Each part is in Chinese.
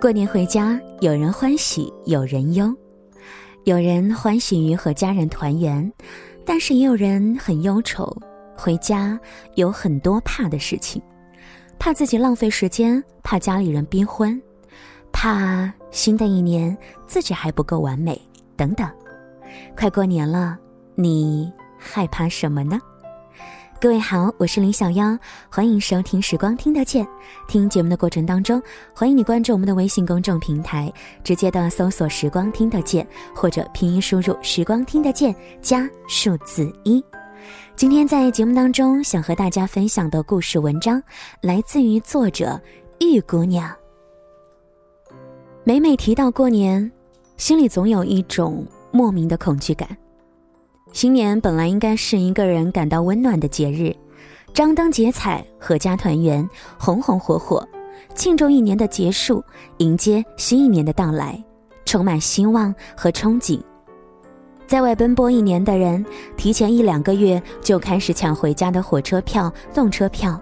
过年回家，有人欢喜，有人忧。有人欢喜于和家人团圆，但是也有人很忧愁。回家有很多怕的事情，怕自己浪费时间，怕家里人逼婚，怕新的一年自己还不够完美，等等。快过年了，你害怕什么呢？各位好，我是林小妖，欢迎收听《时光听得见》。听节目的过程当中，欢迎你关注我们的微信公众平台，直接的搜索“时光听得见”或者拼音输入“时光听得见”加数字一。今天在节目当中想和大家分享的故事文章，来自于作者玉姑娘。每每提到过年，心里总有一种莫名的恐惧感。新年本来应该是一个人感到温暖的节日，张灯结彩，阖家团圆，红红火火，庆祝一年的结束，迎接新一年的到来，充满希望和憧憬。在外奔波一年的人，提前一两个月就开始抢回家的火车票、动车票。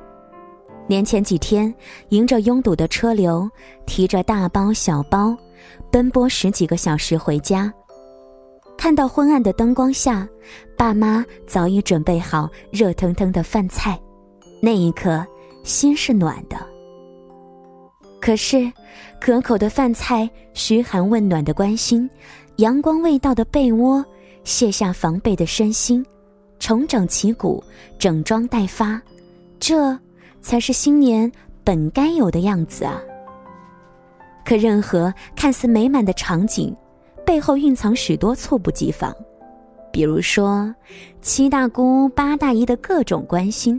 年前几天，迎着拥堵的车流，提着大包小包，奔波十几个小时回家。看到昏暗的灯光下，爸妈早已准备好热腾腾的饭菜，那一刻心是暖的。可是，可口的饭菜、嘘寒问暖的关心、阳光味道的被窝、卸下防备的身心、重整旗鼓、整装待发，这才是新年本该有的样子啊！可任何看似美满的场景。背后蕴藏许多猝不及防，比如说七大姑八大姨的各种关心，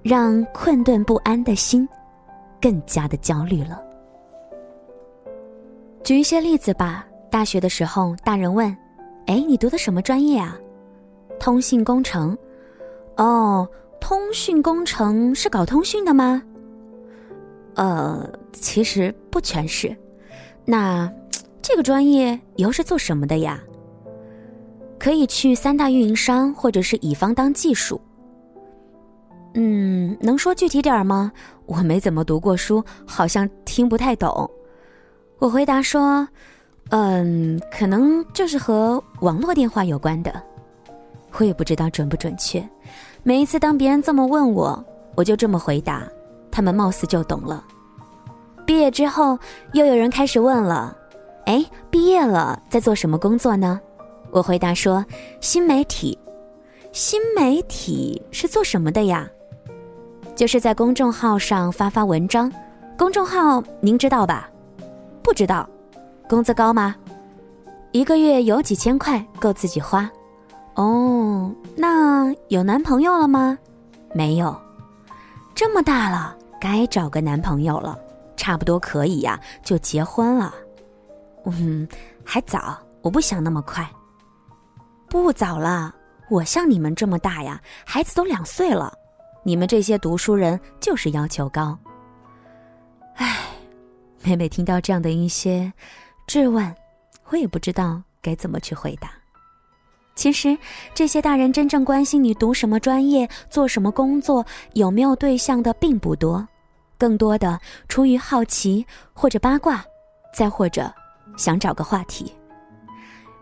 让困顿不安的心更加的焦虑了。举一些例子吧。大学的时候，大人问：“哎，你读的什么专业啊？”“通信工程。”“哦，通讯工程是搞通讯的吗？”“呃，其实不全是。”“那。”这个专业以后是做什么的呀？可以去三大运营商或者是乙方当技术。嗯，能说具体点吗？我没怎么读过书，好像听不太懂。我回答说：“嗯，可能就是和网络电话有关的。”我也不知道准不准确。每一次当别人这么问我，我就这么回答，他们貌似就懂了。毕业之后，又有人开始问了。哎，毕业了，在做什么工作呢？我回答说，新媒体。新媒体是做什么的呀？就是在公众号上发发文章。公众号您知道吧？不知道。工资高吗？一个月有几千块，够自己花。哦，那有男朋友了吗？没有。这么大了，该找个男朋友了。差不多可以呀，就结婚了。嗯，还早，我不想那么快。不早了，我像你们这么大呀，孩子都两岁了。你们这些读书人就是要求高。唉，每每听到这样的一些质问，我也不知道该怎么去回答。其实，这些大人真正关心你读什么专业、做什么工作、有没有对象的并不多，更多的出于好奇或者八卦，再或者。想找个话题，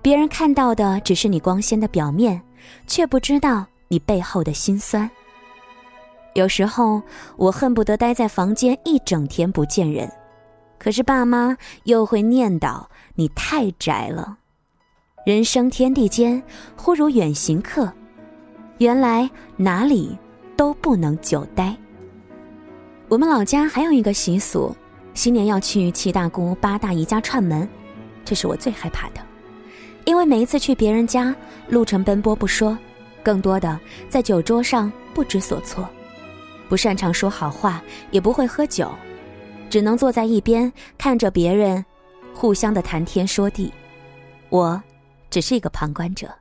别人看到的只是你光鲜的表面，却不知道你背后的辛酸。有时候我恨不得待在房间一整天不见人，可是爸妈又会念叨你太宅了。人生天地间，忽如远行客，原来哪里都不能久待。我们老家还有一个习俗，新年要去七大姑八大姨家串门。这是我最害怕的，因为每一次去别人家，路程奔波不说，更多的在酒桌上不知所措，不擅长说好话，也不会喝酒，只能坐在一边看着别人互相的谈天说地，我只是一个旁观者。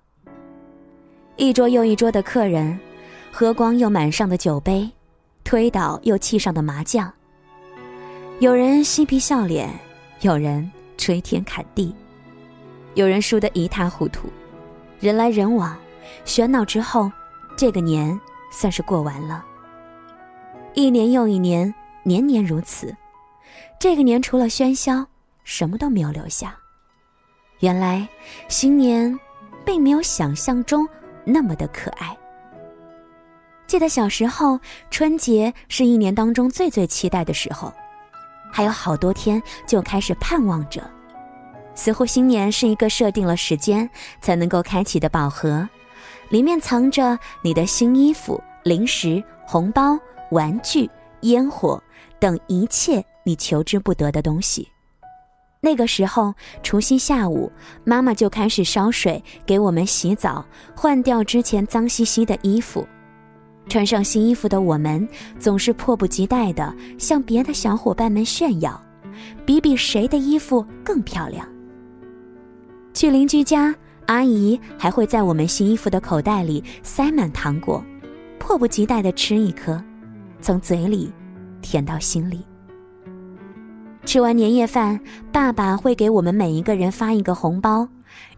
一桌又一桌的客人，喝光又满上的酒杯，推倒又砌上的麻将，有人嬉皮笑脸，有人。吹天砍地，有人输得一塌糊涂，人来人往，喧闹之后，这个年算是过完了。一年又一年，年年如此。这个年除了喧嚣，什么都没有留下。原来新年并没有想象中那么的可爱。记得小时候，春节是一年当中最最期待的时候，还有好多天就开始盼望着。似乎新年是一个设定了时间才能够开启的宝盒，里面藏着你的新衣服、零食、红包、玩具、烟火等一切你求之不得的东西。那个时候，除夕下午，妈妈就开始烧水给我们洗澡，换掉之前脏兮兮的衣服。穿上新衣服的我们，总是迫不及待地向别的小伙伴们炫耀，比比谁的衣服更漂亮。去邻居家，阿姨还会在我们新衣服的口袋里塞满糖果，迫不及待地吃一颗，从嘴里甜到心里。吃完年夜饭，爸爸会给我们每一个人发一个红包，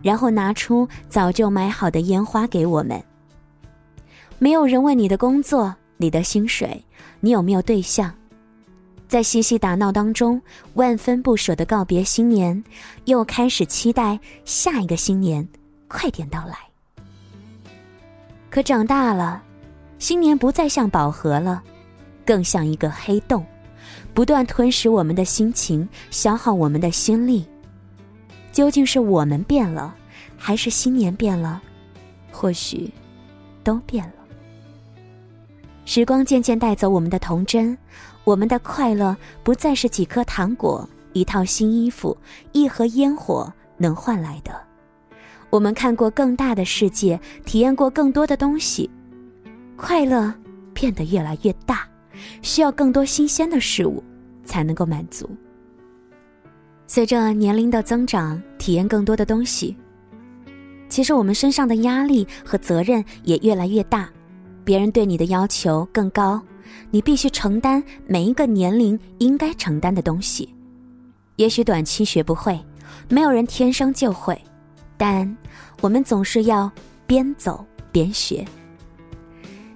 然后拿出早就买好的烟花给我们。没有人问你的工作、你的薪水、你有没有对象，在嬉戏打闹当中，万分不舍的告别新年，又开始期待下一个新年快点到来。可长大了，新年不再像宝盒了，更像一个黑洞，不断吞噬我们的心情，消耗我们的心力。究竟是我们变了，还是新年变了？或许，都变了。时光渐渐带走我们的童真，我们的快乐不再是几颗糖果、一套新衣服、一盒烟火能换来的。我们看过更大的世界，体验过更多的东西，快乐变得越来越大，需要更多新鲜的事物才能够满足。随着年龄的增长，体验更多的东西，其实我们身上的压力和责任也越来越大。别人对你的要求更高，你必须承担每一个年龄应该承担的东西。也许短期学不会，没有人天生就会，但我们总是要边走边学。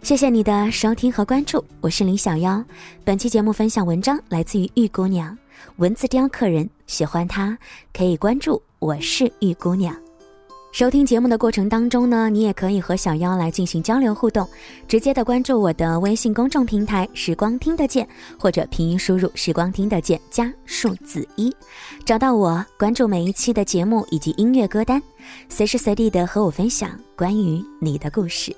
谢谢你的收听和关注，我是林小妖。本期节目分享文章来自于玉姑娘，文字雕刻人，喜欢她可以关注我是玉姑娘。收听节目的过程当中呢，你也可以和小妖来进行交流互动，直接的关注我的微信公众平台“时光听得见”，或者拼音输入“时光听得见”加数字一，找到我，关注每一期的节目以及音乐歌单，随时随地的和我分享关于你的故事。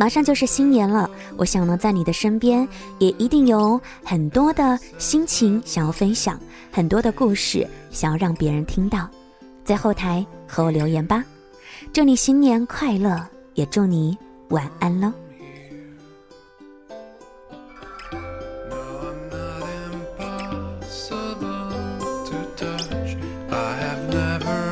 马上就是新年了，我想呢，在你的身边也一定有很多的心情想要分享，很多的故事想要让别人听到，在后台和我留言吧。祝你新年快乐也祝你晚安喽 i have never